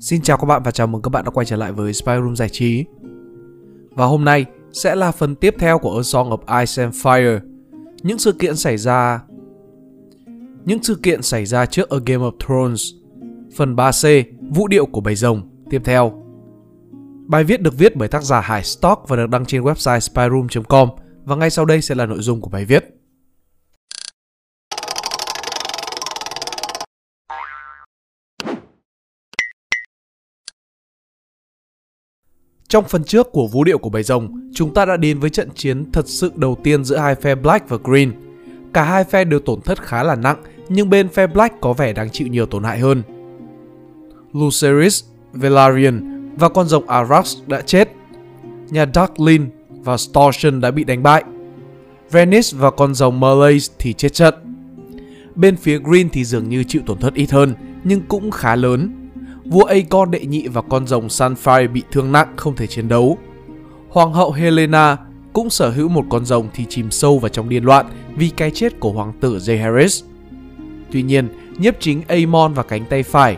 Xin chào các bạn và chào mừng các bạn đã quay trở lại với Spy Room Giải trí. Và hôm nay sẽ là phần tiếp theo của A Song of Ice and Fire. Những sự kiện xảy ra những sự kiện xảy ra trước A Game of Thrones. Phần 3C, Vũ điệu của bầy rồng tiếp theo. Bài viết được viết bởi tác giả Hải Stock và được đăng trên website spyroom.com và ngay sau đây sẽ là nội dung của bài viết. Trong phần trước của Vũ điệu của bầy rồng, chúng ta đã đến với trận chiến thật sự đầu tiên giữa hai phe Black và Green. Cả hai phe đều tổn thất khá là nặng, nhưng bên phe Black có vẻ đang chịu nhiều tổn hại hơn. Lucerys, Velaryon và con rồng Arax đã chết. Nhà Darklin và Storchen đã bị đánh bại. Venice và con rồng Merlace thì chết trận. Bên phía Green thì dường như chịu tổn thất ít hơn, nhưng cũng khá lớn vua Aegon đệ nhị và con rồng Sunfire bị thương nặng không thể chiến đấu. Hoàng hậu Helena cũng sở hữu một con rồng thì chìm sâu vào trong điên loạn vì cái chết của hoàng tử Jaehaerys. Tuy nhiên, nhiếp chính Aemon và cánh tay phải,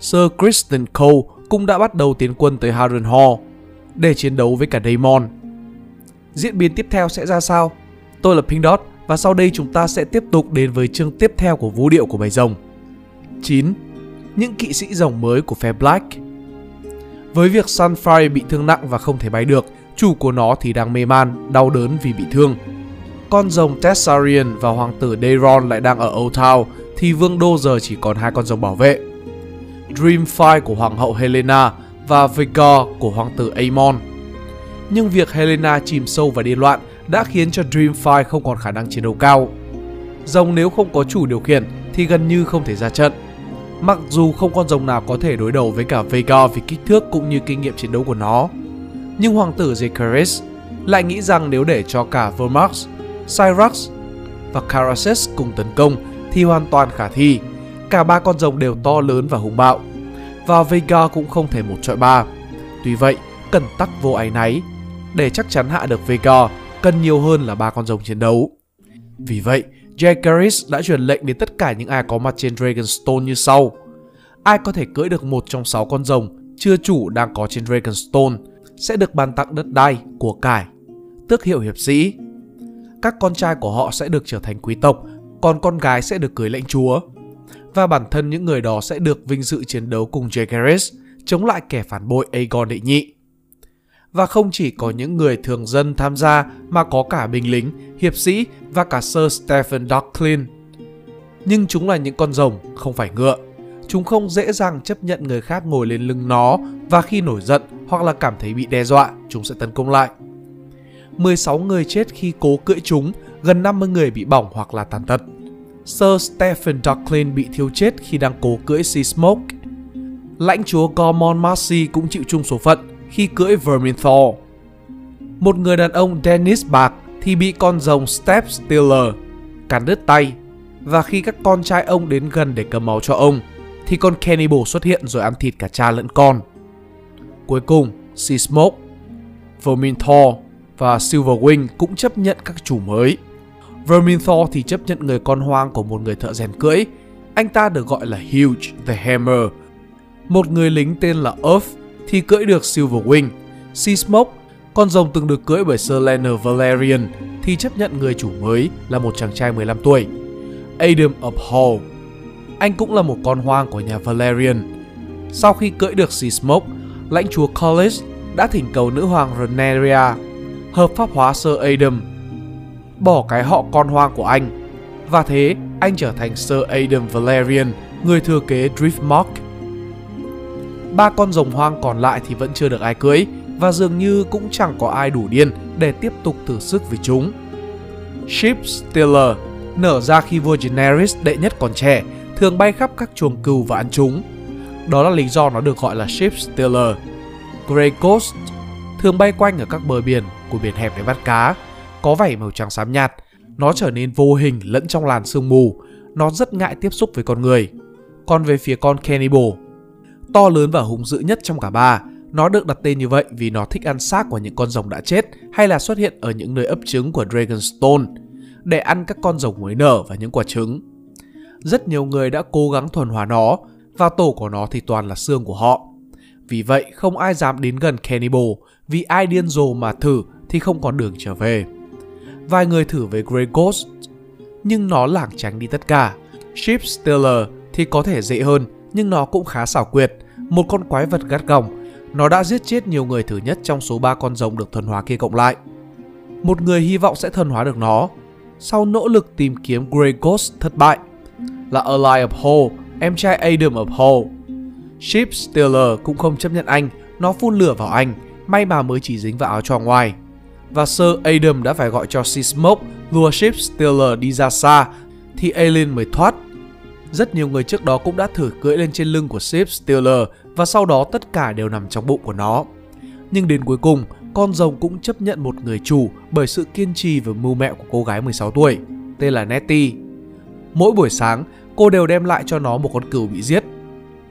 Sir Kristen Cole cũng đã bắt đầu tiến quân tới Harrenhal để chiến đấu với cả Daemon. Diễn biến tiếp theo sẽ ra sao? Tôi là Pink Dot và sau đây chúng ta sẽ tiếp tục đến với chương tiếp theo của vũ điệu của bầy rồng. 9 những kỵ sĩ rồng mới của phe Black. Với việc Sunfire bị thương nặng và không thể bay được, chủ của nó thì đang mê man, đau đớn vì bị thương. Con rồng Tessarion và hoàng tử Daeron lại đang ở Old Town thì vương đô giờ chỉ còn hai con rồng bảo vệ. Dreamfire của hoàng hậu Helena và Vigor của hoàng tử Aemon. Nhưng việc Helena chìm sâu và điên loạn đã khiến cho Dreamfire không còn khả năng chiến đấu cao. Rồng nếu không có chủ điều khiển thì gần như không thể ra trận. Mặc dù không con rồng nào có thể đối đầu với cả Vega vì kích thước cũng như kinh nghiệm chiến đấu của nó, nhưng hoàng tử Zekaris lại nghĩ rằng nếu để cho cả Vermax, Cyrax và Caraxes cùng tấn công thì hoàn toàn khả thi. Cả ba con rồng đều to lớn và hung bạo, và Vega cũng không thể một trọi ba. Tuy vậy, cần tắc vô áy náy. Để chắc chắn hạ được Vega, cần nhiều hơn là ba con rồng chiến đấu. Vì vậy, Jaehaerys đã truyền lệnh đến tất cả những ai có mặt trên Dragonstone như sau. Ai có thể cưỡi được một trong sáu con rồng chưa chủ đang có trên Dragonstone sẽ được ban tặng đất đai, của cải, tước hiệu hiệp sĩ. Các con trai của họ sẽ được trở thành quý tộc, còn con gái sẽ được cưới lãnh chúa. Và bản thân những người đó sẽ được vinh dự chiến đấu cùng Jaehaerys chống lại kẻ phản bội Aegon đệ nhị và không chỉ có những người thường dân tham gia mà có cả binh lính, hiệp sĩ và cả Sir Stephen Darklin. Nhưng chúng là những con rồng, không phải ngựa. Chúng không dễ dàng chấp nhận người khác ngồi lên lưng nó và khi nổi giận hoặc là cảm thấy bị đe dọa, chúng sẽ tấn công lại. 16 người chết khi cố cưỡi chúng, gần 50 người bị bỏng hoặc là tàn tật. Sir Stephen Darklin bị thiêu chết khi đang cố cưỡi Sea Smoke. Lãnh chúa Gormon Marcy cũng chịu chung số phận khi cưỡi Vermithor, Một người đàn ông Dennis Bạc thì bị con rồng Step Stealer cắn đứt tay và khi các con trai ông đến gần để cầm máu cho ông thì con Cannibal xuất hiện rồi ăn thịt cả cha lẫn con. Cuối cùng, Sea Smoke, Verminthaw và Silverwing cũng chấp nhận các chủ mới. Vermithor thì chấp nhận người con hoang của một người thợ rèn cưỡi. Anh ta được gọi là Huge the Hammer. Một người lính tên là Earth thì cưỡi được Silverwing. Sea Smoke, con rồng từng được cưỡi bởi Sir Leonard Valerian thì chấp nhận người chủ mới là một chàng trai 15 tuổi. Adam of Hall. Anh cũng là một con hoang của nhà Valerian. Sau khi cưỡi được Sea Smoke, lãnh chúa Collis đã thỉnh cầu nữ hoàng Rhaenyra hợp pháp hóa Sir Adam, bỏ cái họ con hoang của anh. Và thế, anh trở thành Sir Adam Valerian, người thừa kế Driftmark ba con rồng hoang còn lại thì vẫn chưa được ai cưới và dường như cũng chẳng có ai đủ điên để tiếp tục thử sức với chúng. Ship Stealer nở ra khi vua Daenerys đệ nhất còn trẻ, thường bay khắp các chuồng cừu và ăn chúng. Đó là lý do nó được gọi là Ship Stealer. Grey Ghost thường bay quanh ở các bờ biển của biển hẹp để bắt cá, có vảy màu trắng xám nhạt. Nó trở nên vô hình lẫn trong làn sương mù, nó rất ngại tiếp xúc với con người. Còn về phía con Cannibal, to lớn và hung dữ nhất trong cả ba. Nó được đặt tên như vậy vì nó thích ăn xác của những con rồng đã chết hay là xuất hiện ở những nơi ấp trứng của Dragonstone để ăn các con rồng mới nở và những quả trứng. Rất nhiều người đã cố gắng thuần hóa nó và tổ của nó thì toàn là xương của họ. Vì vậy không ai dám đến gần Cannibal vì ai điên rồ mà thử thì không còn đường trở về. Vài người thử với Grey Ghost nhưng nó lảng tránh đi tất cả. Ship Stealer thì có thể dễ hơn nhưng nó cũng khá xảo quyệt, một con quái vật gắt gỏng. Nó đã giết chết nhiều người thứ nhất trong số 3 con rồng được thuần hóa kia cộng lại. Một người hy vọng sẽ thuần hóa được nó. Sau nỗ lực tìm kiếm Grey Ghost thất bại, là Ally of Hole, em trai Adam of Hole. Ship Stealer cũng không chấp nhận anh, nó phun lửa vào anh, may mà mới chỉ dính vào áo choàng ngoài. Và Sir Adam đã phải gọi cho Sea Smoke lùa Ship Stealer đi ra xa, thì Alien mới thoát. Rất nhiều người trước đó cũng đã thử cưỡi lên trên lưng của Sip Stealer và sau đó tất cả đều nằm trong bụng của nó. Nhưng đến cuối cùng, con rồng cũng chấp nhận một người chủ bởi sự kiên trì và mưu mẹo của cô gái 16 tuổi, tên là Nettie. Mỗi buổi sáng, cô đều đem lại cho nó một con cừu bị giết.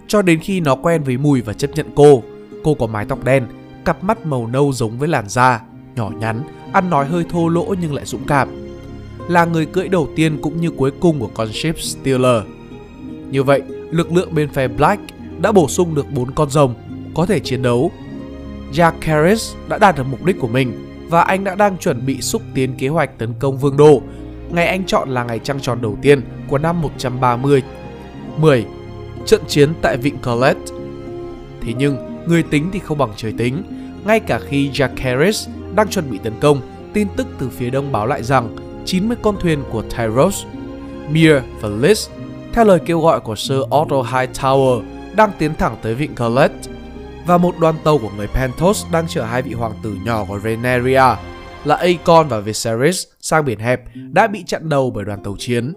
Cho đến khi nó quen với mùi và chấp nhận cô, cô có mái tóc đen, cặp mắt màu nâu giống với làn da, nhỏ nhắn, ăn nói hơi thô lỗ nhưng lại dũng cảm. Là người cưỡi đầu tiên cũng như cuối cùng của con Ship Stealer. Như vậy, lực lượng bên phe Black đã bổ sung được 4 con rồng có thể chiến đấu. Jack Harris đã đạt được mục đích của mình và anh đã đang chuẩn bị xúc tiến kế hoạch tấn công Vương đô. Ngày anh chọn là ngày trăng tròn đầu tiên của năm 130. 10. Trận chiến tại Vịnh Colette Thế nhưng, người tính thì không bằng trời tính. Ngay cả khi Jack Harris đang chuẩn bị tấn công, tin tức từ phía đông báo lại rằng 90 con thuyền của Tyros, Mir và Liz theo lời kêu gọi của Sir Otto Hightower đang tiến thẳng tới vịnh Colette và một đoàn tàu của người Pentos đang chở hai vị hoàng tử nhỏ của Rhaenyra là Aegon và Viserys sang biển hẹp đã bị chặn đầu bởi đoàn tàu chiến.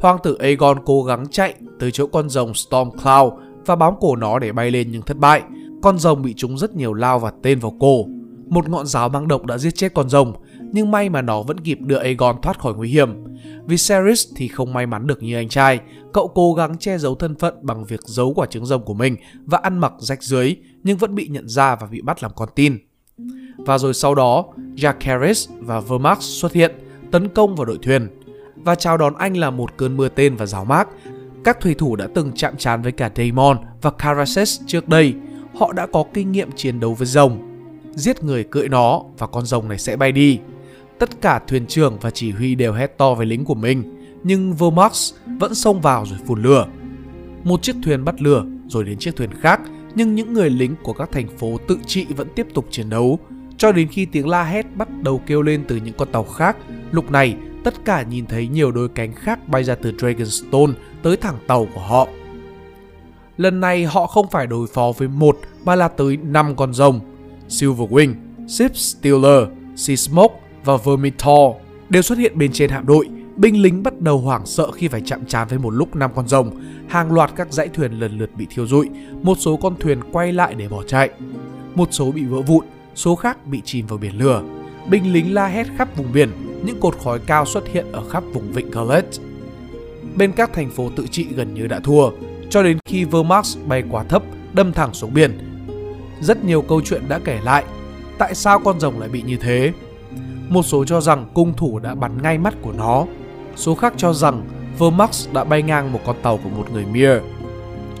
Hoàng tử Aegon cố gắng chạy tới chỗ con rồng Stormcloud và bám cổ nó để bay lên nhưng thất bại. Con rồng bị trúng rất nhiều lao và tên vào cổ. Một ngọn giáo mang độc đã giết chết con rồng, nhưng may mà nó vẫn kịp đưa Aegon thoát khỏi nguy hiểm. Viserys thì không may mắn được như anh trai, cậu cố gắng che giấu thân phận bằng việc giấu quả trứng rồng của mình và ăn mặc rách dưới, nhưng vẫn bị nhận ra và bị bắt làm con tin. Và rồi sau đó, Jacaerys và Vermax xuất hiện, tấn công vào đội thuyền và chào đón anh là một cơn mưa tên và giáo mát. Các thủy thủ đã từng chạm trán với cả Daemon và Caraxes trước đây. Họ đã có kinh nghiệm chiến đấu với rồng. Giết người cưỡi nó và con rồng này sẽ bay đi. Tất cả thuyền trưởng và chỉ huy đều hét to với lính của mình, nhưng Vomax vẫn xông vào rồi phun lửa. Một chiếc thuyền bắt lửa rồi đến chiếc thuyền khác, nhưng những người lính của các thành phố tự trị vẫn tiếp tục chiến đấu cho đến khi tiếng la hét bắt đầu kêu lên từ những con tàu khác. Lúc này, tất cả nhìn thấy nhiều đôi cánh khác bay ra từ Dragonstone tới thẳng tàu của họ. Lần này họ không phải đối phó với một mà là tới 5 con rồng. Silverwing, Ship Stealer, Sea Smoke và Vermithor đều xuất hiện bên trên hạm đội. Binh lính bắt đầu hoảng sợ khi phải chạm trán với một lúc năm con rồng. Hàng loạt các dãy thuyền lần lượt bị thiêu rụi, một số con thuyền quay lại để bỏ chạy. Một số bị vỡ vụn, số khác bị chìm vào biển lửa. Binh lính la hét khắp vùng biển, những cột khói cao xuất hiện ở khắp vùng vịnh Colette. Bên các thành phố tự trị gần như đã thua, cho đến khi Vermax bay quá thấp, đâm thẳng xuống biển. Rất nhiều câu chuyện đã kể lại, tại sao con rồng lại bị như thế? Một số cho rằng cung thủ đã bắn ngay mắt của nó, số khác cho rằng Vermax đã bay ngang một con tàu của một người Mir.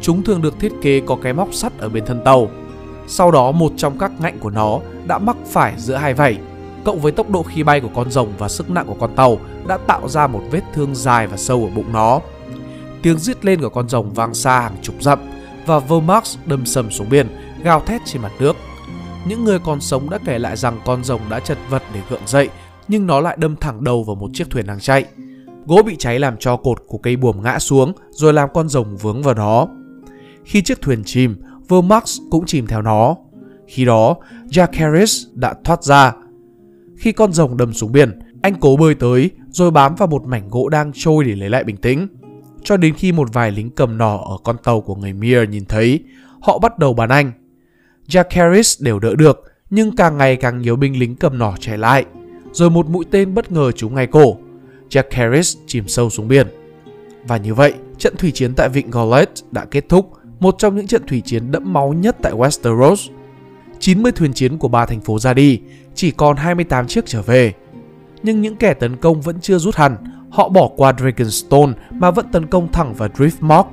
Chúng thường được thiết kế có cái móc sắt ở bên thân tàu. Sau đó một trong các ngạnh của nó đã mắc phải giữa hai vảy, cộng với tốc độ khi bay của con rồng và sức nặng của con tàu đã tạo ra một vết thương dài và sâu ở bụng nó. Tiếng rít lên của con rồng vang xa hàng chục dặm và Vermax đâm sầm xuống biển, gào thét trên mặt nước. Những người còn sống đã kể lại rằng con rồng đã chật vật để gượng dậy, nhưng nó lại đâm thẳng đầu vào một chiếc thuyền đang chạy. Gỗ bị cháy làm cho cột của cây buồm ngã xuống rồi làm con rồng vướng vào đó. Khi chiếc thuyền chìm, Vermax cũng chìm theo nó. Khi đó, Jacaerys đã thoát ra. Khi con rồng đâm xuống biển, anh cố bơi tới rồi bám vào một mảnh gỗ đang trôi để lấy lại bình tĩnh. Cho đến khi một vài lính cầm nỏ ở con tàu của người Mir nhìn thấy, họ bắt đầu bắn anh. Jacaerys đều đỡ được, nhưng càng ngày càng nhiều binh lính cầm nỏ chạy lại. Rồi một mũi tên bất ngờ trúng ngay cổ. Jacaerys chìm sâu xuống biển. Và như vậy, trận thủy chiến tại vịnh Gauntlet đã kết thúc, một trong những trận thủy chiến đẫm máu nhất tại Westeros. 90 thuyền chiến của ba thành phố ra đi, chỉ còn 28 chiếc trở về. Nhưng những kẻ tấn công vẫn chưa rút hẳn, họ bỏ qua Dragonstone mà vẫn tấn công thẳng vào Driftmark.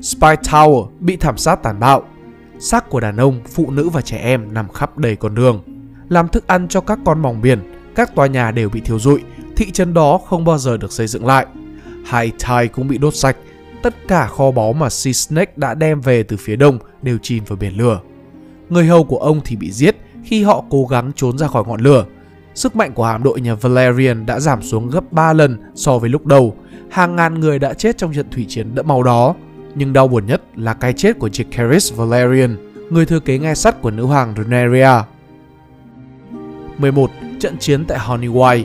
Spy Tower bị thảm sát tàn bạo. Xác của đàn ông, phụ nữ và trẻ em nằm khắp đầy con đường. Làm thức ăn cho các con mòng biển, các tòa nhà đều bị thiêu rụi, thị trấn đó không bao giờ được xây dựng lại. Hai thai cũng bị đốt sạch, tất cả kho báu mà Sea Snake đã đem về từ phía đông đều chìm vào biển lửa. Người hầu của ông thì bị giết khi họ cố gắng trốn ra khỏi ngọn lửa. Sức mạnh của hạm đội nhà Valerian đã giảm xuống gấp 3 lần so với lúc đầu. Hàng ngàn người đã chết trong trận thủy chiến đẫm máu đó. Nhưng đau buồn nhất là cái chết của Jacaerys Valerian, người thừa kế ngai sắt của nữ hoàng Rhaenyra. 11. Trận chiến tại Honeyway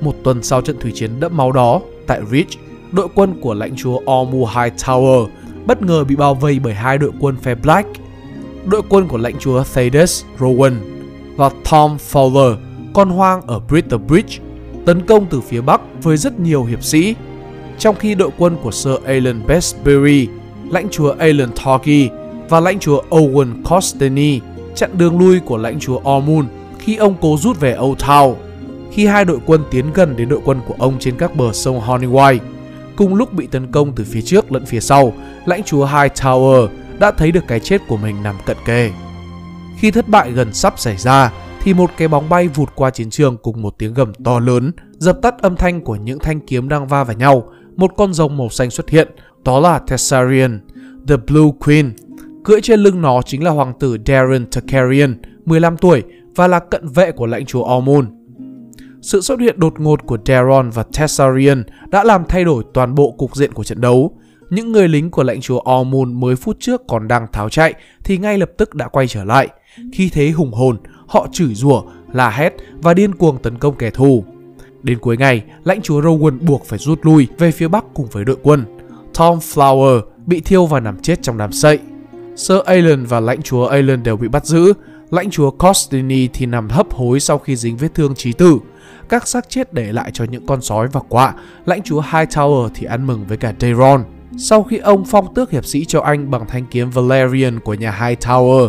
Một tuần sau trận thủy chiến đẫm máu đó, tại Reach, đội quân của lãnh chúa Ormu High Tower bất ngờ bị bao vây bởi hai đội quân phe Black. Đội quân của lãnh chúa Thaddeus Rowan và Tom Fowler, con hoang ở Brittle Bridge, tấn công từ phía bắc với rất nhiều hiệp sĩ. Trong khi đội quân của Sir Alan Bestbury, lãnh chúa Alan Torquay và lãnh chúa Owen Costeny chặn đường lui của lãnh chúa Ormond khi ông cố rút về Old Town. Khi hai đội quân tiến gần đến đội quân của ông trên các bờ sông Honeyway, cùng lúc bị tấn công từ phía trước lẫn phía sau, lãnh chúa High Tower đã thấy được cái chết của mình nằm cận kề. Khi thất bại gần sắp xảy ra, thì một cái bóng bay vụt qua chiến trường cùng một tiếng gầm to lớn, dập tắt âm thanh của những thanh kiếm đang va vào nhau. Một con rồng màu xanh xuất hiện, đó là Tessarion, The Blue Queen. Cưỡi trên lưng nó chính là hoàng tử Darren Targaryen, 15 tuổi và là cận vệ của lãnh chúa Ormond. Sự xuất hiện đột ngột của Daron và Tessarion đã làm thay đổi toàn bộ cục diện của trận đấu. Những người lính của lãnh chúa Ormond mới phút trước còn đang tháo chạy thì ngay lập tức đã quay trở lại. Khi thế hùng hồn, họ chửi rủa, la hét và điên cuồng tấn công kẻ thù. Đến cuối ngày, lãnh chúa Rowan buộc phải rút lui về phía bắc cùng với đội quân. Tom Flower bị thiêu và nằm chết trong đám sậy. Sir Alan và lãnh chúa Alan đều bị bắt giữ. Lãnh chúa Costini thì nằm hấp hối sau khi dính vết thương chí tử. Các xác chết để lại cho những con sói và quạ. Lãnh chúa Hightower thì ăn mừng với cả Daeron. Sau khi ông phong tước hiệp sĩ cho anh bằng thanh kiếm Valerian của nhà Hightower,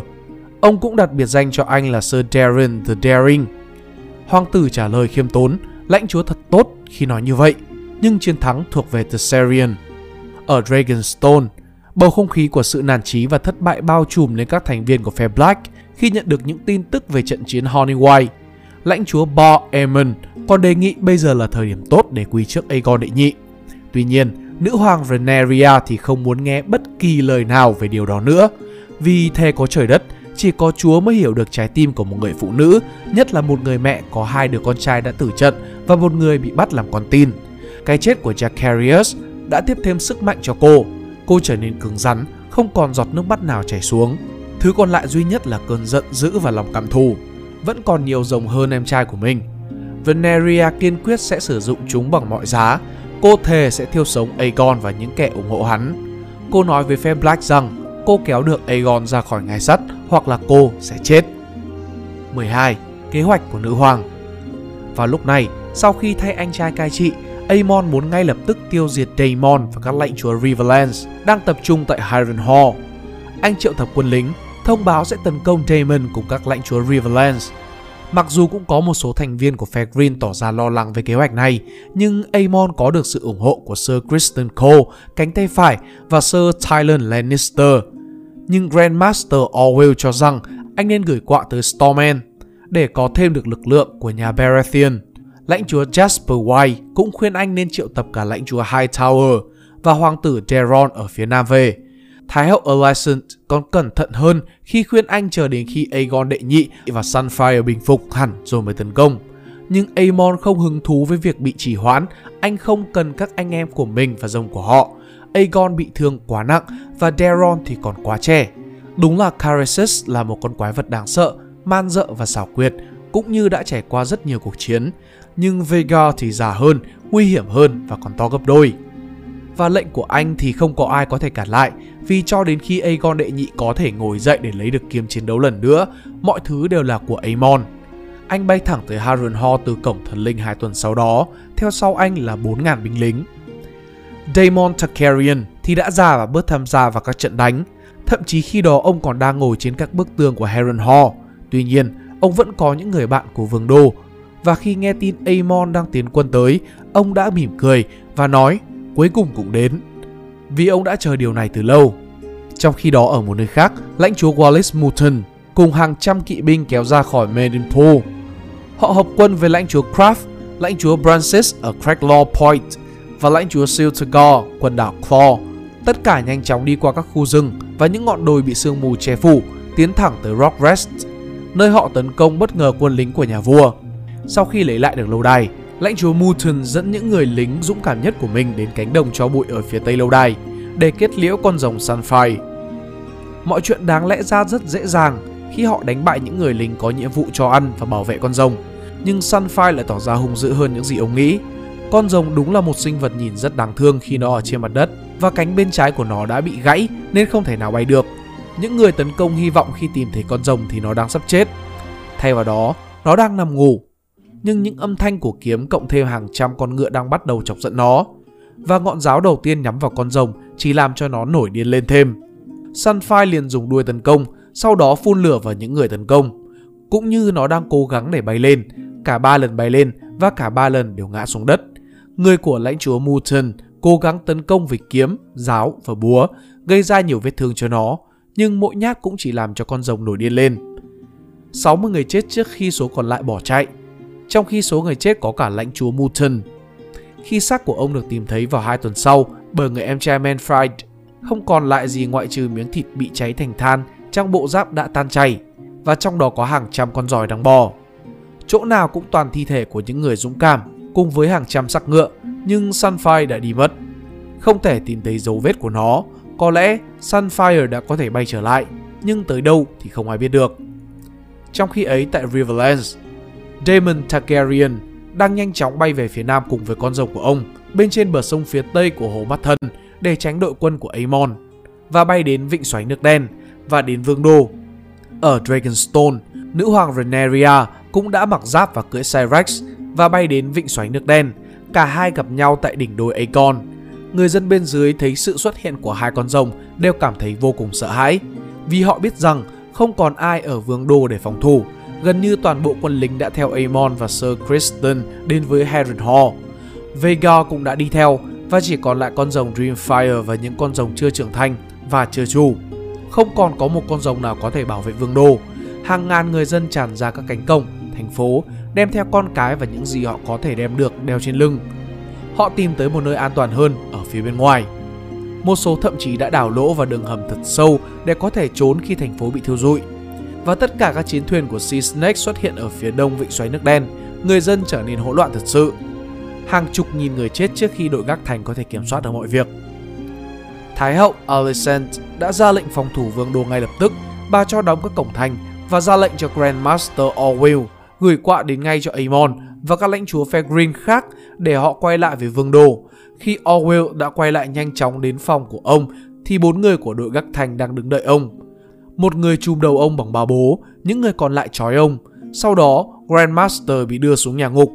ông cũng đặt biệt danh cho anh là Sir Darren the Daring. Hoàng tử trả lời khiêm tốn, lãnh chúa thật tốt khi nói như vậy, nhưng chiến thắng thuộc về Tessarion. Ở Dragonstone, bầu không khí của sự nản chí và thất bại bao trùm lên các thành viên của phe Black khi nhận được những tin tức về trận chiến Honeywhite. Lãnh chúa Bo Aemon còn đề nghị bây giờ là thời điểm tốt để quy trước Aegon đệ nhị. Tuy nhiên, nữ hoàng Rhaenyra thì không muốn nghe bất kỳ lời nào về điều đó nữa. Vì thề có trời đất, chỉ có Chúa mới hiểu được trái tim của một người phụ nữ, nhất là một người mẹ có hai đứa con trai đã tử trận và một người bị bắt làm con tin. Cái chết của Jacarius đã tiếp thêm sức mạnh cho cô. Cô trở nên cứng rắn, không còn giọt nước mắt nào chảy xuống. Thứ còn lại duy nhất là cơn giận dữ và lòng cảm thù. Vẫn còn nhiều rồng hơn em trai của mình. Veneria kiên quyết sẽ sử dụng chúng bằng mọi giá. Cô thề sẽ thiêu sống Aegon và những kẻ ủng hộ hắn. Cô nói với phe Black rằng cô kéo được Aegon ra khỏi ngai sắt hoặc là cô sẽ chết. 12. Kế hoạch của nữ hoàng Vào lúc này, sau khi thay anh trai cai trị, Aemon muốn ngay lập tức tiêu diệt Daemon và các lãnh chúa Riverlands đang tập trung tại Harrenhal. Anh triệu tập quân lính, thông báo sẽ tấn công Daemon cùng các lãnh chúa Riverlands. Mặc dù cũng có một số thành viên của phe Green tỏ ra lo lắng về kế hoạch này, nhưng Aemon có được sự ủng hộ của Sir Kristen Cole, cánh tay phải, và Sir Tyrion Lannister. Nhưng Grandmaster Orwell cho rằng anh nên gửi quạ tới Stormend để có thêm được lực lượng của nhà Baratheon. Lãnh chúa Jasper White cũng khuyên anh nên triệu tập cả lãnh chúa Hightower và hoàng tử Daeron ở phía nam về. Thái hậu Alicent còn cẩn thận hơn khi khuyên anh chờ đến khi Aegon đệ nhị và Sunfire bình phục hẳn rồi mới tấn công. Nhưng Aemon không hứng thú với việc bị trì hoãn, anh không cần các anh em của mình và rồng của họ. Aegon bị thương quá nặng và Daeron thì còn quá trẻ. Đúng là Caressus là một con quái vật đáng sợ, man dợ và xảo quyệt, cũng như đã trải qua rất nhiều cuộc chiến. Nhưng Vega thì già hơn, nguy hiểm hơn và còn to gấp đôi. Và lệnh của anh thì không có ai có thể cản lại, vì cho đến khi Aegon đệ nhị có thể ngồi dậy để lấy được kiếm chiến đấu lần nữa, mọi thứ đều là của Aemon. Anh bay thẳng tới Harrenhal từ cổng thần linh hai tuần sau đó, theo sau anh là 4.000 binh lính. Daemon Targaryen thì đã già và bớt tham gia vào các trận đánh, thậm chí khi đó ông còn đang ngồi trên các bức tường của Harrenhal. Tuy nhiên, ông vẫn có những người bạn của vương đô, và khi nghe tin Aemon đang tiến quân tới, ông đã mỉm cười và nói cuối cùng cũng đến. vì ông đã chờ điều này từ lâu. Trong khi đó ở một nơi khác, lãnh chúa Wallace Mouton cùng hàng trăm kỵ binh kéo ra khỏi Madenpool. Họ hợp quân với lãnh chúa Craft, lãnh chúa Francis ở Cracklaw Point và lãnh chúa Siltagore, quần đảo Claw. Tất cả nhanh chóng đi qua các khu rừng và những ngọn đồi bị sương mù che phủ, tiến thẳng tới Rock Rest, nơi họ tấn công bất ngờ quân lính của nhà vua. Sau khi lấy lại được lâu đài, lãnh chúa Mouton dẫn những người lính dũng cảm nhất của mình đến cánh đồng cho bụi ở phía tây lâu đài để kết liễu con rồng Sunfire. Mọi chuyện đáng lẽ ra rất dễ dàng khi họ đánh bại những người lính có nhiệm vụ cho ăn và bảo vệ con rồng. Nhưng Sunfire lại tỏ ra hung dữ hơn những gì ông nghĩ. Con rồng đúng là một sinh vật nhìn rất đáng thương khi nó ở trên mặt đất và cánh bên trái của nó đã bị gãy nên không thể nào bay được. Những người tấn công hy vọng khi tìm thấy con rồng thì nó đang sắp chết. Thay vào đó, nó đang nằm ngủ. Nhưng những âm thanh của kiếm cộng thêm hàng trăm con ngựa đang bắt đầu chọc giận nó. Và ngọn giáo đầu tiên nhắm vào con rồng chỉ làm cho nó nổi điên lên thêm. Sunfire liền dùng đuôi tấn công, sau đó phun lửa vào những người tấn công. Cũng như nó đang cố gắng để bay lên, cả ba lần bay lên và cả ba lần đều ngã xuống đất. Người của lãnh chúa Mouton cố gắng tấn công với kiếm, giáo và búa, gây ra nhiều vết thương cho nó, nhưng mỗi nhát cũng chỉ làm cho con rồng nổi điên lên. 60 người chết trước khi số còn lại bỏ chạy, trong khi số người chết có cả lãnh chúa Mouton. Khi xác của ông được tìm thấy vào hai tuần sau bởi người em trai Manfred, không còn lại gì ngoại trừ miếng thịt bị cháy thành than trong bộ giáp đã tan chảy và trong đó có hàng trăm con giòi đang bò. Chỗ nào cũng toàn thi thể của những người dũng cảm cùng với hàng trăm xác ngựa nhưng Sunfire đã đi mất. Không thể tìm thấy dấu vết của nó, có lẽ Sunfire đã có thể bay trở lại, nhưng tới đâu thì không ai biết được. Trong khi ấy tại Riverlands, Daemon Targaryen đang nhanh chóng bay về phía nam cùng với con rồng của ông bên trên bờ sông phía tây của hồ Mắt Thân để tránh đội quân của Aemon và bay đến vịnh xoáy nước đen và đến vương đô. Ở Dragonstone, nữ hoàng Rhaenyra cũng đã mặc giáp và cưỡi Cyrex và bay đến vịnh xoáy nước đen. Cả hai gặp nhau tại đỉnh đồi Aegon. Người dân bên dưới thấy sự xuất hiện của hai con rồng đều cảm thấy vô cùng sợ hãi vì họ biết rằng không còn ai ở vương đô để phòng thủ. Gần như toàn bộ quân lính đã theo Aemon và Sir Criston đến với Harrenhal. Vega cũng đã đi theo và chỉ còn lại con rồng Dreamfire và những con rồng chưa trưởng thành và chưa chủ. Không còn có một con rồng nào có thể bảo vệ vương đô. Hàng ngàn người dân tràn ra các cánh cổng, thành phố, đem theo con cái và những gì họ có thể đem được đeo trên lưng. Họ tìm tới một nơi an toàn hơn ở phía bên ngoài. Một số thậm chí đã đào lỗ vào đường hầm thật sâu để có thể trốn khi thành phố bị thiêu rụi. Và tất cả các chiến thuyền của Sea Snake xuất hiện ở phía đông vịnh xoáy nước đen, người dân trở nên hỗn loạn thật sự hàng chục nghìn người chết trước khi đội gác thành có thể kiểm soát được mọi việc. Thái hậu Alicent đã ra lệnh phòng thủ vương đô ngay lập tức, bà cho đóng các cổng thành và ra lệnh cho Grand Master Orwell gửi quạ đến ngay cho Aemon và các lãnh chúa phe Green khác để họ quay lại với vương đô. Khi Orwell đã quay lại nhanh chóng đến phòng của ông thì bốn người của đội gác thành đang đứng đợi ông. Một người chùm đầu ông bằng bà bố, những người còn lại trói ông. Sau đó, Grandmaster bị đưa xuống nhà ngục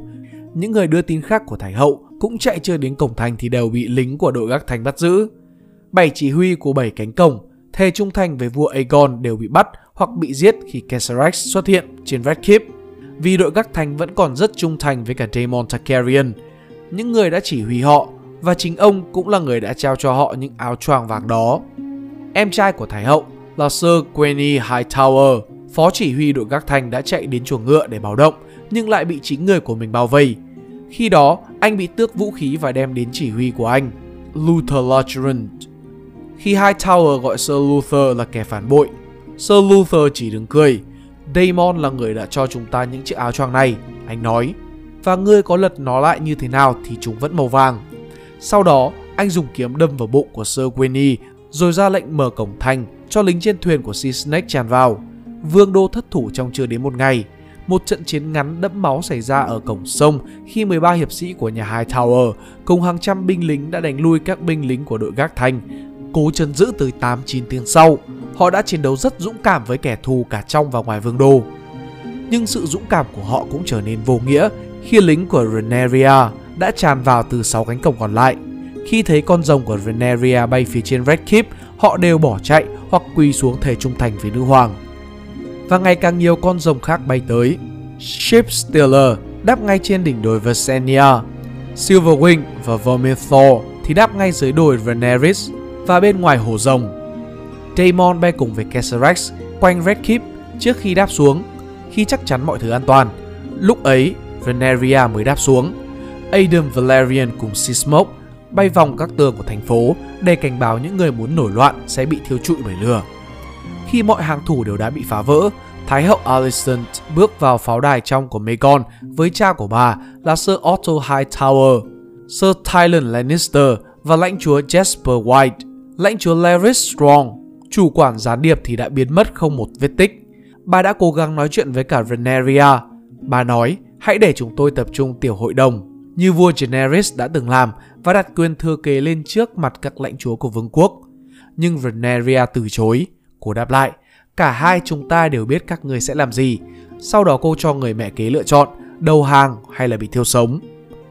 những người đưa tin khác của Thái Hậu cũng chạy chưa đến cổng thành thì đều bị lính của đội gác thành bắt giữ. Bảy chỉ huy của bảy cánh cổng, thề trung thành với vua Aegon đều bị bắt hoặc bị giết khi Caesarax xuất hiện trên Red Keep. Vì đội gác thành vẫn còn rất trung thành với cả Daemon Targaryen, những người đã chỉ huy họ và chính ông cũng là người đã trao cho họ những áo choàng vàng đó. Em trai của Thái hậu là Sir Quenny Hightower, phó chỉ huy đội gác thành đã chạy đến chuồng ngựa để báo động nhưng lại bị chính người của mình bao vây. Khi đó, anh bị tước vũ khí và đem đến chỉ huy của anh, Luther Lodgerant. Khi Hightower gọi Sir Luther là kẻ phản bội, Sir Luther chỉ đứng cười. Damon là người đã cho chúng ta những chiếc áo choàng này, anh nói. Và ngươi có lật nó lại như thế nào thì chúng vẫn màu vàng. Sau đó, anh dùng kiếm đâm vào bụng của Sir Quinny, rồi ra lệnh mở cổng thành cho lính trên thuyền của Sea Snake tràn vào. Vương đô thất thủ trong chưa đến một ngày, một trận chiến ngắn đẫm máu xảy ra ở cổng sông khi 13 hiệp sĩ của nhà High Tower cùng hàng trăm binh lính đã đánh lui các binh lính của đội gác thành. Cố chân giữ tới 8-9 tiếng sau, họ đã chiến đấu rất dũng cảm với kẻ thù cả trong và ngoài vương đô. Nhưng sự dũng cảm của họ cũng trở nên vô nghĩa khi lính của Reneria đã tràn vào từ 6 cánh cổng còn lại. Khi thấy con rồng của Reneria bay phía trên Red Keep, họ đều bỏ chạy hoặc quỳ xuống thề trung thành với nữ hoàng và ngày càng nhiều con rồng khác bay tới. Ship Stealer đáp ngay trên đỉnh đồi Visenya, Silverwing và Vermithor thì đáp ngay dưới đồi Veneris và bên ngoài hồ rồng. Daemon bay cùng với Caesarax quanh Red Keep trước khi đáp xuống, khi chắc chắn mọi thứ an toàn. Lúc ấy, Veneria mới đáp xuống. Adam Valerian cùng Seasmoke bay vòng các tường của thành phố để cảnh báo những người muốn nổi loạn sẽ bị thiêu trụi bởi lửa. Khi mọi hàng thủ đều đã bị phá vỡ, Thái hậu Alicent bước vào pháo đài trong của Megon với cha của bà là Sir Otto Hightower, Sir Tyrion Lannister và lãnh chúa Jasper White. Lãnh chúa Larys Strong, chủ quản gián điệp thì đã biến mất không một vết tích. Bà đã cố gắng nói chuyện với cả Veneria. Bà nói, hãy để chúng tôi tập trung tiểu hội đồng, như vua Daenerys đã từng làm và đặt quyền thừa kế lên trước mặt các lãnh chúa của vương quốc. Nhưng Veneria từ chối. Cô đáp lại, cả hai chúng ta đều biết các người sẽ làm gì. Sau đó cô cho người mẹ kế lựa chọn đầu hàng hay là bị thiêu sống.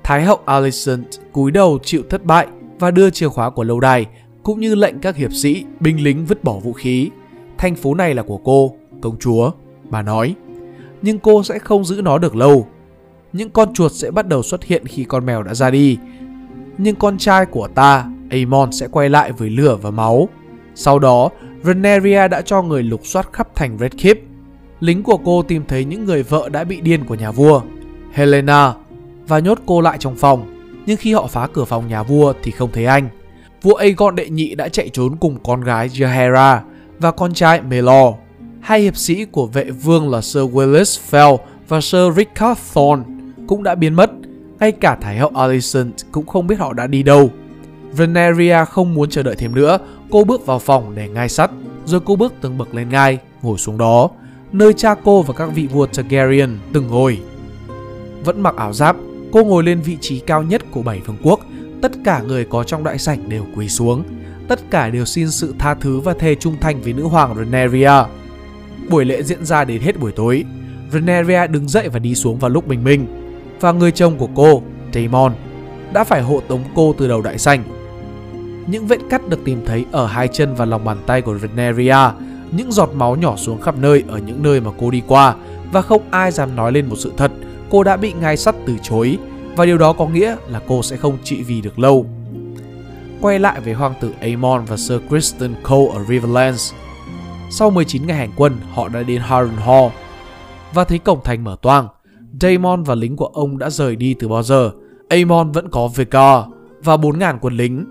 Thái hậu Alicent cúi đầu chịu thất bại và đưa chìa khóa của lâu đài cũng như lệnh các hiệp sĩ, binh lính vứt bỏ vũ khí. Thành phố này là của cô, công chúa, bà nói. Nhưng cô sẽ không giữ nó được lâu. Những con chuột sẽ bắt đầu xuất hiện khi con mèo đã ra đi. Nhưng con trai của ta, Amon sẽ quay lại với lửa và máu. Sau đó, Rhaenyra đã cho người lục soát khắp thành Red Keep. Lính của cô tìm thấy những người vợ đã bị điên của nhà vua, Helena, và nhốt cô lại trong phòng. Nhưng khi họ phá cửa phòng nhà vua thì không thấy anh. Vua Aegon đệ nhị đã chạy trốn cùng con gái Jaehaera và con trai Melor. Hai hiệp sĩ của vệ vương là Sir Willis Fell và Sir Richard Thorne cũng đã biến mất. Ngay cả Thái hậu Alicent cũng không biết họ đã đi đâu. Veneria không muốn chờ đợi thêm nữa, cô bước vào phòng để ngai sắt, rồi cô bước từng bậc lên ngai, ngồi xuống đó, nơi cha cô và các vị vua Targaryen từng ngồi. Vẫn mặc áo giáp, cô ngồi lên vị trí cao nhất của bảy vương quốc, tất cả người có trong đại sảnh đều quỳ xuống, tất cả đều xin sự tha thứ và thề trung thành với nữ hoàng Rhaenyra. Buổi lễ diễn ra đến hết buổi tối. Rhaenyra đứng dậy và đi xuống vào lúc bình minh, và người chồng của cô, Daemon, đã phải hộ tống cô từ đầu đại sảnh những vết cắt được tìm thấy ở hai chân và lòng bàn tay của Veneria, những giọt máu nhỏ xuống khắp nơi ở những nơi mà cô đi qua và không ai dám nói lên một sự thật, cô đã bị ngai sắt từ chối và điều đó có nghĩa là cô sẽ không trị vì được lâu. Quay lại với hoàng tử Aemon và Sir Kristen Cole ở Riverlands. Sau 19 ngày hành quân, họ đã đến Harrenhal và thấy cổng thành mở toang. Daemon và lính của ông đã rời đi từ bao giờ. Aemon vẫn có Vhagar và 4.000 quân lính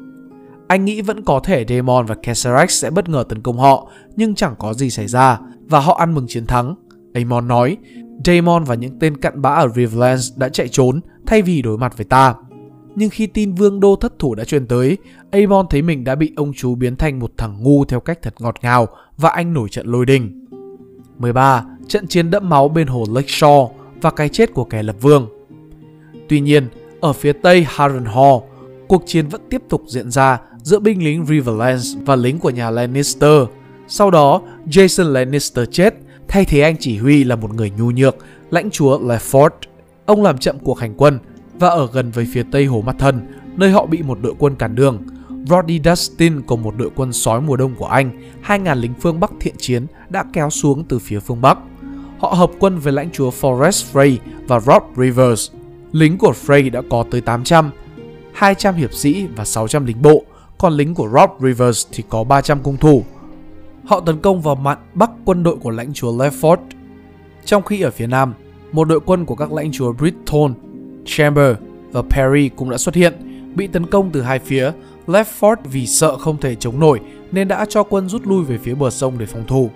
anh nghĩ vẫn có thể Daemon và Caesarax sẽ bất ngờ tấn công họ, nhưng chẳng có gì xảy ra, và họ ăn mừng chiến thắng. Aemon nói, Daemon và những tên cặn bã ở Riverlands đã chạy trốn thay vì đối mặt với ta. Nhưng khi tin vương đô thất thủ đã truyền tới, Aemon thấy mình đã bị ông chú biến thành một thằng ngu theo cách thật ngọt ngào và anh nổi trận lôi đình. 13. Trận chiến đẫm máu bên hồ Lakeshore và cái chết của kẻ lập vương. Tuy nhiên, ở phía tây Harrenhal, cuộc chiến vẫn tiếp tục diễn ra giữa binh lính Riverlands và lính của nhà Lannister. Sau đó, Jason Lannister chết, thay thế anh chỉ huy là một người nhu nhược, lãnh chúa Lefort. Ông làm chậm cuộc hành quân và ở gần với phía tây hồ Mắt Thân, nơi họ bị một đội quân cản đường. Roddy Dustin cùng một đội quân sói mùa đông của Anh, 2.000 lính phương Bắc thiện chiến đã kéo xuống từ phía phương Bắc. Họ hợp quân với lãnh chúa Forrest Frey và Rob Rivers. Lính của Frey đã có tới 800, 200 hiệp sĩ và 600 lính bộ còn lính của Rob Rivers thì có 300 cung thủ. Họ tấn công vào mặt bắc quân đội của lãnh chúa Lefort. Trong khi ở phía nam, một đội quân của các lãnh chúa Britton, Chamber và Perry cũng đã xuất hiện, bị tấn công từ hai phía. Lefort vì sợ không thể chống nổi nên đã cho quân rút lui về phía bờ sông để phòng thủ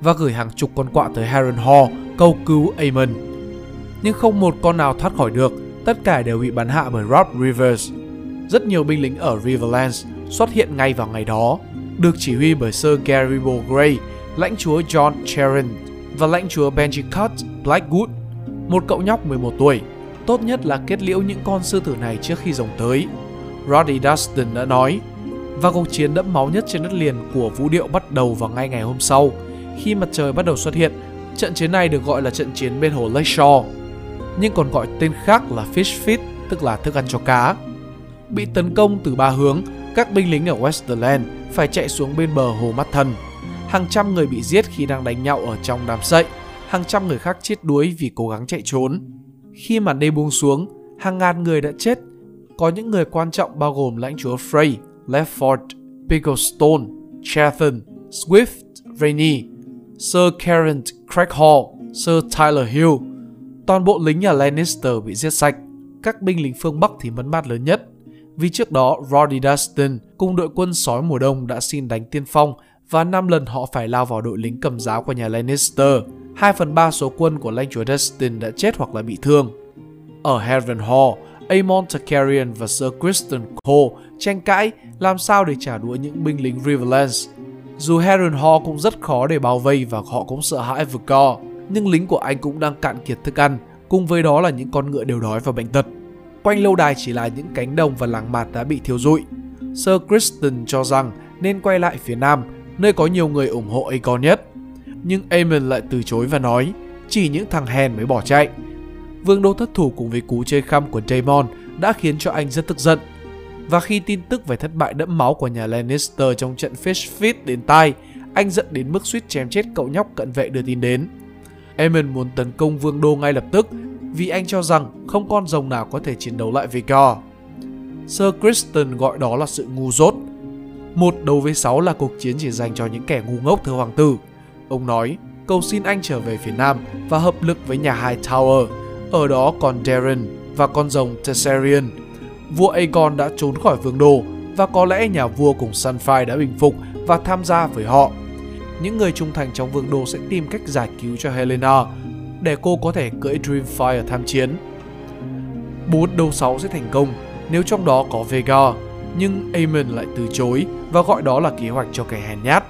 và gửi hàng chục con quạ tới Harrenhal cầu cứu Aemon. Nhưng không một con nào thoát khỏi được, tất cả đều bị bắn hạ bởi Rob Rivers. Rất nhiều binh lính ở Riverlands xuất hiện ngay vào ngày đó, được chỉ huy bởi Sir Garibaldi Grey, lãnh chúa John Charon và lãnh chúa Benji Cut Blackwood, một cậu nhóc 11 tuổi. Tốt nhất là kết liễu những con sư tử này trước khi rồng tới. Roddy Dustin đã nói, và cuộc chiến đẫm máu nhất trên đất liền của vũ điệu bắt đầu vào ngay ngày hôm sau, khi mặt trời bắt đầu xuất hiện. Trận chiến này được gọi là trận chiến bên hồ Lakeshore, nhưng còn gọi tên khác là Fish Feed, tức là thức ăn cho cá. Bị tấn công từ ba hướng, các binh lính ở Westerland phải chạy xuống bên bờ hồ Mắt Thần. Hàng trăm người bị giết khi đang đánh nhau ở trong đám sậy, hàng trăm người khác chết đuối vì cố gắng chạy trốn. Khi màn đêm buông xuống, hàng ngàn người đã chết. Có những người quan trọng bao gồm lãnh chúa Frey, Lefort, Picklestone, Chatham, Swift, Rainey, Sir Kent Craighall, Sir Tyler Hill. Toàn bộ lính nhà Lannister bị giết sạch. Các binh lính phương Bắc thì mất mát lớn nhất. Vì trước đó Roddy Dustin cùng đội quân sói mùa đông đã xin đánh tiên phong và 5 lần họ phải lao vào đội lính cầm giáo của nhà Lannister. 2 phần 3 số quân của lãnh chúa Dustin đã chết hoặc là bị thương. Ở Harrenhal, Aemon Targaryen và Sir Criston Cole tranh cãi làm sao để trả đũa những binh lính Riverlands. Dù Harrenhal cũng rất khó để bao vây và họ cũng sợ hãi Vhagar, nhưng lính của anh cũng đang cạn kiệt thức ăn, cùng với đó là những con ngựa đều đói và bệnh tật. Quanh lâu đài chỉ là những cánh đồng và làng mạt đã bị thiêu rụi. Sir Criston cho rằng nên quay lại phía nam, nơi có nhiều người ủng hộ Aegon nhất. Nhưng Aemon lại từ chối và nói, chỉ những thằng hèn mới bỏ chạy. Vương đô thất thủ cùng với cú chơi khăm của Daemon đã khiến cho anh rất tức giận. Và khi tin tức về thất bại đẫm máu của nhà Lannister trong trận Fish đến tai, anh giận đến mức suýt chém chết cậu nhóc cận vệ đưa tin đến. Aemon muốn tấn công vương đô ngay lập tức vì anh cho rằng không con rồng nào có thể chiến đấu lại Vhagar. Sir Kristen gọi đó là sự ngu dốt. Một đấu với sáu là cuộc chiến chỉ dành cho những kẻ ngu ngốc thưa hoàng tử. Ông nói, cầu xin anh trở về phía nam và hợp lực với nhà Hai Tower. Ở đó còn Darren và con rồng Tessarion. Vua Aegon đã trốn khỏi vương đô và có lẽ nhà vua cùng Sunfire đã bình phục và tham gia với họ. Những người trung thành trong vương đô sẽ tìm cách giải cứu cho Helena để cô có thể cưỡi Dreamfire tham chiến. Bút đấu 6 sẽ thành công nếu trong đó có Vega, nhưng Aemon lại từ chối và gọi đó là kế hoạch cho kẻ hèn nhát.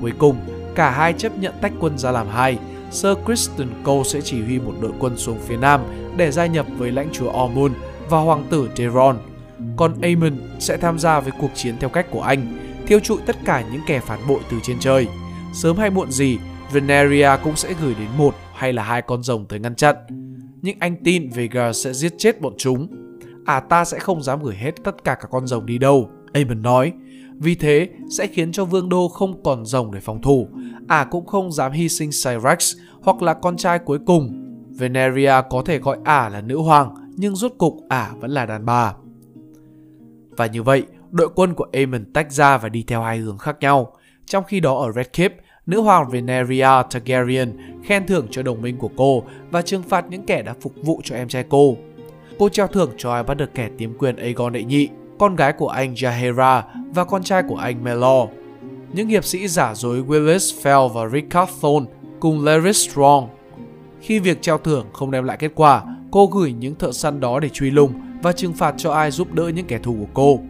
Cuối cùng, cả hai chấp nhận tách quân ra làm hai. Sir Kristen Cole sẽ chỉ huy một đội quân xuống phía nam để gia nhập với lãnh chúa Ormond và hoàng tử Daeron. Còn Aemon sẽ tham gia với cuộc chiến theo cách của anh, thiêu trụi tất cả những kẻ phản bội từ trên trời. Sớm hay muộn gì, Veneria cũng sẽ gửi đến một hay là hai con rồng tới ngăn chặn. Nhưng anh tin Vega sẽ giết chết bọn chúng. À ta sẽ không dám gửi hết tất cả các con rồng đi đâu, Aemon nói. Vì thế sẽ khiến cho vương đô không còn rồng để phòng thủ. À cũng không dám hy sinh Cyrax hoặc là con trai cuối cùng. Veneria có thể gọi ả là nữ hoàng, nhưng rốt cục ả vẫn là đàn bà. Và như vậy, đội quân của Aemon tách ra và đi theo hai hướng khác nhau. Trong khi đó ở Red Cape, nữ hoàng Veneria Targaryen khen thưởng cho đồng minh của cô và trừng phạt những kẻ đã phục vụ cho em trai cô. Cô trao thưởng cho ai bắt được kẻ tiếm quyền Aegon đệ nhị, con gái của anh Jaehaera và con trai của anh Melor. Những hiệp sĩ giả dối Willis Fell và Rickard Thorne cùng Larry Strong. Khi việc trao thưởng không đem lại kết quả, cô gửi những thợ săn đó để truy lùng và trừng phạt cho ai giúp đỡ những kẻ thù của cô.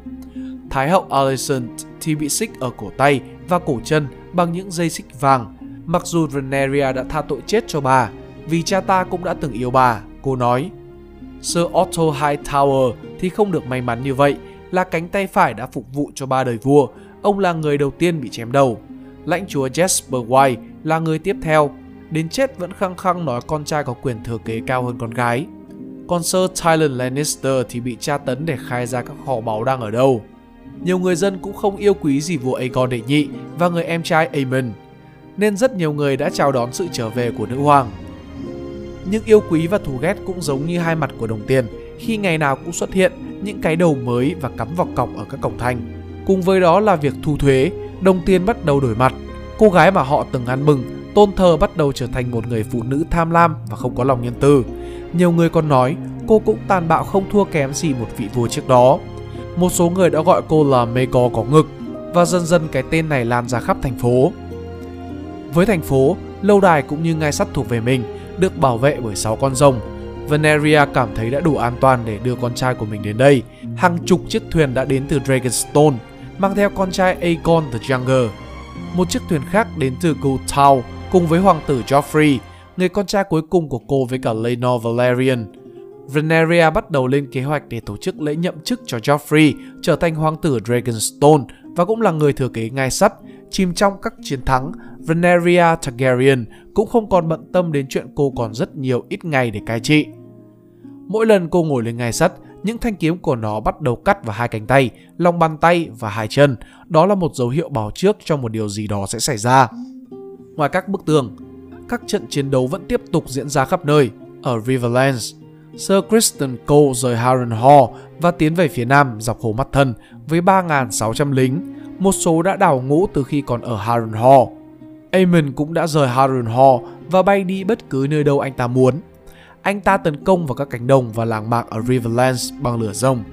Thái hậu Alicent thì bị xích ở cổ tay và cổ chân bằng những dây xích vàng. Mặc dù Veneria đã tha tội chết cho bà, vì cha ta cũng đã từng yêu bà, cô nói. Sir Otto Hightower thì không được may mắn như vậy, là cánh tay phải đã phục vụ cho ba đời vua. Ông là người đầu tiên bị chém đầu. Lãnh chúa Jasper White là người tiếp theo. Đến chết vẫn khăng khăng nói con trai có quyền thừa kế cao hơn con gái. Còn Sir Tyrion Lannister thì bị tra tấn để khai ra các kho báu đang ở đâu nhiều người dân cũng không yêu quý gì vua Aegon đệ nhị và người em trai Aemon, nên rất nhiều người đã chào đón sự trở về của nữ hoàng. Nhưng yêu quý và thù ghét cũng giống như hai mặt của đồng tiền, khi ngày nào cũng xuất hiện những cái đầu mới và cắm vào cọc ở các cổng thành. Cùng với đó là việc thu thuế, đồng tiền bắt đầu đổi mặt. Cô gái mà họ từng ăn mừng, tôn thờ bắt đầu trở thành một người phụ nữ tham lam và không có lòng nhân từ. Nhiều người còn nói cô cũng tàn bạo không thua kém gì một vị vua trước đó một số người đã gọi cô là Mego có ngực và dần dần cái tên này lan ra khắp thành phố. Với thành phố, lâu đài cũng như ngai sắt thuộc về mình được bảo vệ bởi 6 con rồng. Veneria cảm thấy đã đủ an toàn để đưa con trai của mình đến đây. Hàng chục chiếc thuyền đã đến từ Dragonstone, mang theo con trai Aegon the Younger. Một chiếc thuyền khác đến từ Gold Town cùng với hoàng tử Joffrey, người con trai cuối cùng của cô với cả Laenor Valerian. Veneria bắt đầu lên kế hoạch để tổ chức lễ nhậm chức cho Joffrey trở thành hoàng tử Dragonstone và cũng là người thừa kế ngai sắt. Chìm trong các chiến thắng, Veneria Targaryen cũng không còn bận tâm đến chuyện cô còn rất nhiều ít ngày để cai trị. Mỗi lần cô ngồi lên ngai sắt, những thanh kiếm của nó bắt đầu cắt vào hai cánh tay, lòng bàn tay và hai chân. Đó là một dấu hiệu báo trước cho một điều gì đó sẽ xảy ra. Ngoài các bức tường, các trận chiến đấu vẫn tiếp tục diễn ra khắp nơi. Ở Riverlands, Sir Kristen Cole rời Harrenhal và tiến về phía nam dọc hồ Mắt Thân với 3.600 lính. một số đã đào ngũ từ khi còn ở Harrenhal. Aemon cũng đã rời Harrenhal và bay đi bất cứ nơi đâu anh ta muốn. Anh ta tấn công vào các cánh đồng và làng mạc ở Riverlands bằng lửa rồng.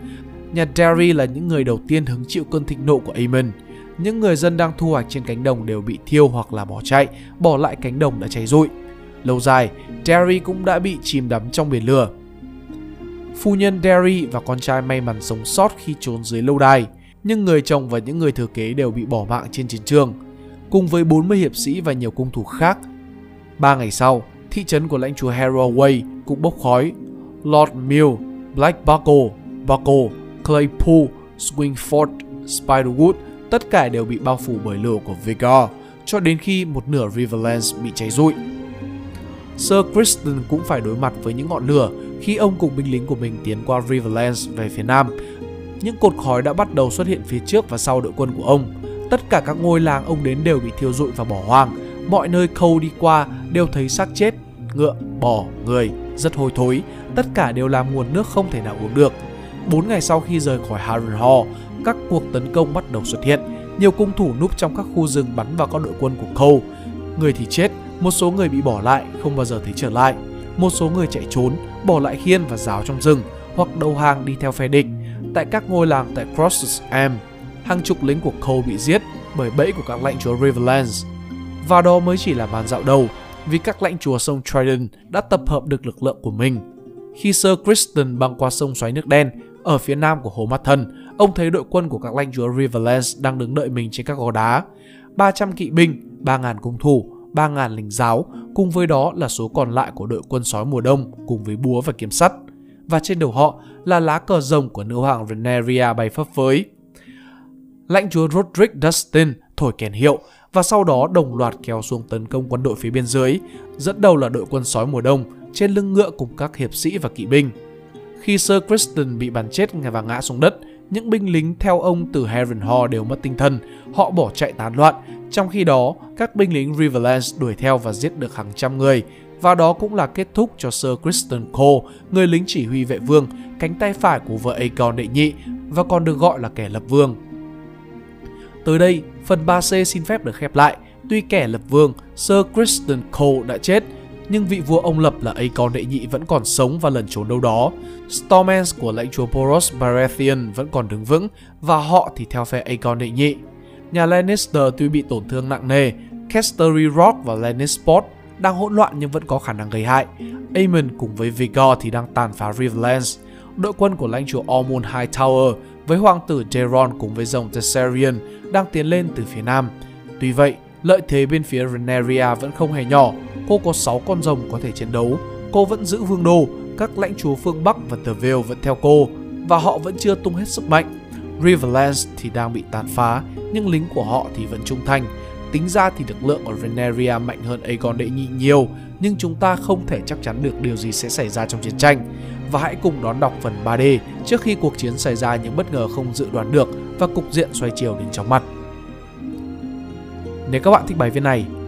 Nhà Derry là những người đầu tiên hứng chịu cơn thịnh nộ của Aemon. Những người dân đang thu hoạch trên cánh đồng đều bị thiêu hoặc là bỏ chạy, bỏ lại cánh đồng đã cháy rụi. Lâu dài, Derry cũng đã bị chìm đắm trong biển lửa. Phu nhân Derry và con trai may mắn sống sót khi trốn dưới lâu đài, nhưng người chồng và những người thừa kế đều bị bỏ mạng trên chiến trường, cùng với 40 hiệp sĩ và nhiều cung thủ khác. Ba ngày sau, thị trấn của lãnh chúa Harroway cũng bốc khói. Lord Mill, Black Buckle, Buckle, Claypool, Swingford, Spiderwood tất cả đều bị bao phủ bởi lửa của Vigor cho đến khi một nửa Riverlands bị cháy rụi. Sir Kristen cũng phải đối mặt với những ngọn lửa khi ông cùng binh lính của mình tiến qua Riverlands về phía nam. Những cột khói đã bắt đầu xuất hiện phía trước và sau đội quân của ông. Tất cả các ngôi làng ông đến đều bị thiêu rụi và bỏ hoang. Mọi nơi khâu đi qua đều thấy xác chết, ngựa, bò, người, rất hôi thối. Tất cả đều làm nguồn nước không thể nào uống được. Bốn ngày sau khi rời khỏi Harrenhal, các cuộc tấn công bắt đầu xuất hiện. Nhiều cung thủ núp trong các khu rừng bắn vào các đội quân của Cole. Người thì chết, một số người bị bỏ lại, không bao giờ thấy trở lại. Một số người chạy trốn, bỏ lại khiên và giáo trong rừng hoặc đầu hàng đi theo phe địch. Tại các ngôi làng tại Crosses Am, hàng chục lính của Cole bị giết bởi bẫy của các lãnh chúa Riverlands. Và đó mới chỉ là màn dạo đầu, vì các lãnh chúa sông Trident đã tập hợp được lực lượng của mình. Khi Sir Kristen băng qua sông xoáy nước đen ở phía nam của hồ Mắt Thần, ông thấy đội quân của các lãnh chúa Riverlands đang đứng đợi mình trên các gò đá. 300 kỵ binh, 3.000 cung thủ, 3.000 lính giáo, cùng với đó là số còn lại của đội quân sói mùa đông cùng với búa và kiếm sắt. Và trên đầu họ là lá cờ rồng của nữ hoàng Rhaenyra bay phấp phới. Lãnh chúa Roderick Dustin thổi kèn hiệu và sau đó đồng loạt kéo xuống tấn công quân đội phía bên dưới, dẫn đầu là đội quân sói mùa đông trên lưng ngựa cùng các hiệp sĩ và kỵ binh. Khi Sir Kristen bị bắn chết và ngã xuống đất, những binh lính theo ông từ Harrenhal đều mất tinh thần, họ bỏ chạy tán loạn. Trong khi đó, các binh lính Riverlands đuổi theo và giết được hàng trăm người. Và đó cũng là kết thúc cho Sir Kristen Cole, người lính chỉ huy vệ vương, cánh tay phải của vợ Aegon đệ nhị và còn được gọi là kẻ lập vương. Tới đây, phần 3C xin phép được khép lại. Tuy kẻ lập vương, Sir Kristen Cole đã chết, nhưng vị vua ông lập là Aegon đệ nhị vẫn còn sống và lẩn trốn đâu đó. Stormens của lãnh chúa Boros Baratheon vẫn còn đứng vững và họ thì theo phe Aegon đệ nhị. Nhà Lannister tuy bị tổn thương nặng nề, Casterly Rock và Lannisport đang hỗn loạn nhưng vẫn có khả năng gây hại. Aemon cùng với Vigor thì đang tàn phá Riverlands. Đội quân của lãnh chúa Ormond Hightower với hoàng tử Daeron cùng với dòng Tessarion đang tiến lên từ phía nam. Tuy vậy, lợi thế bên phía Rhaenyra vẫn không hề nhỏ. Cô có 6 con rồng có thể chiến đấu. Cô vẫn giữ vương đô, các lãnh chúa phương Bắc và The Vale vẫn theo cô và họ vẫn chưa tung hết sức mạnh. Riverlands thì đang bị tàn phá, nhưng lính của họ thì vẫn trung thành. Tính ra thì lực lượng ở Veneria mạnh hơn Aegon đệ nhị nhiều, nhưng chúng ta không thể chắc chắn được điều gì sẽ xảy ra trong chiến tranh. Và hãy cùng đón đọc phần 3D trước khi cuộc chiến xảy ra những bất ngờ không dự đoán được và cục diện xoay chiều đến chóng mặt. Nếu các bạn thích bài viết này,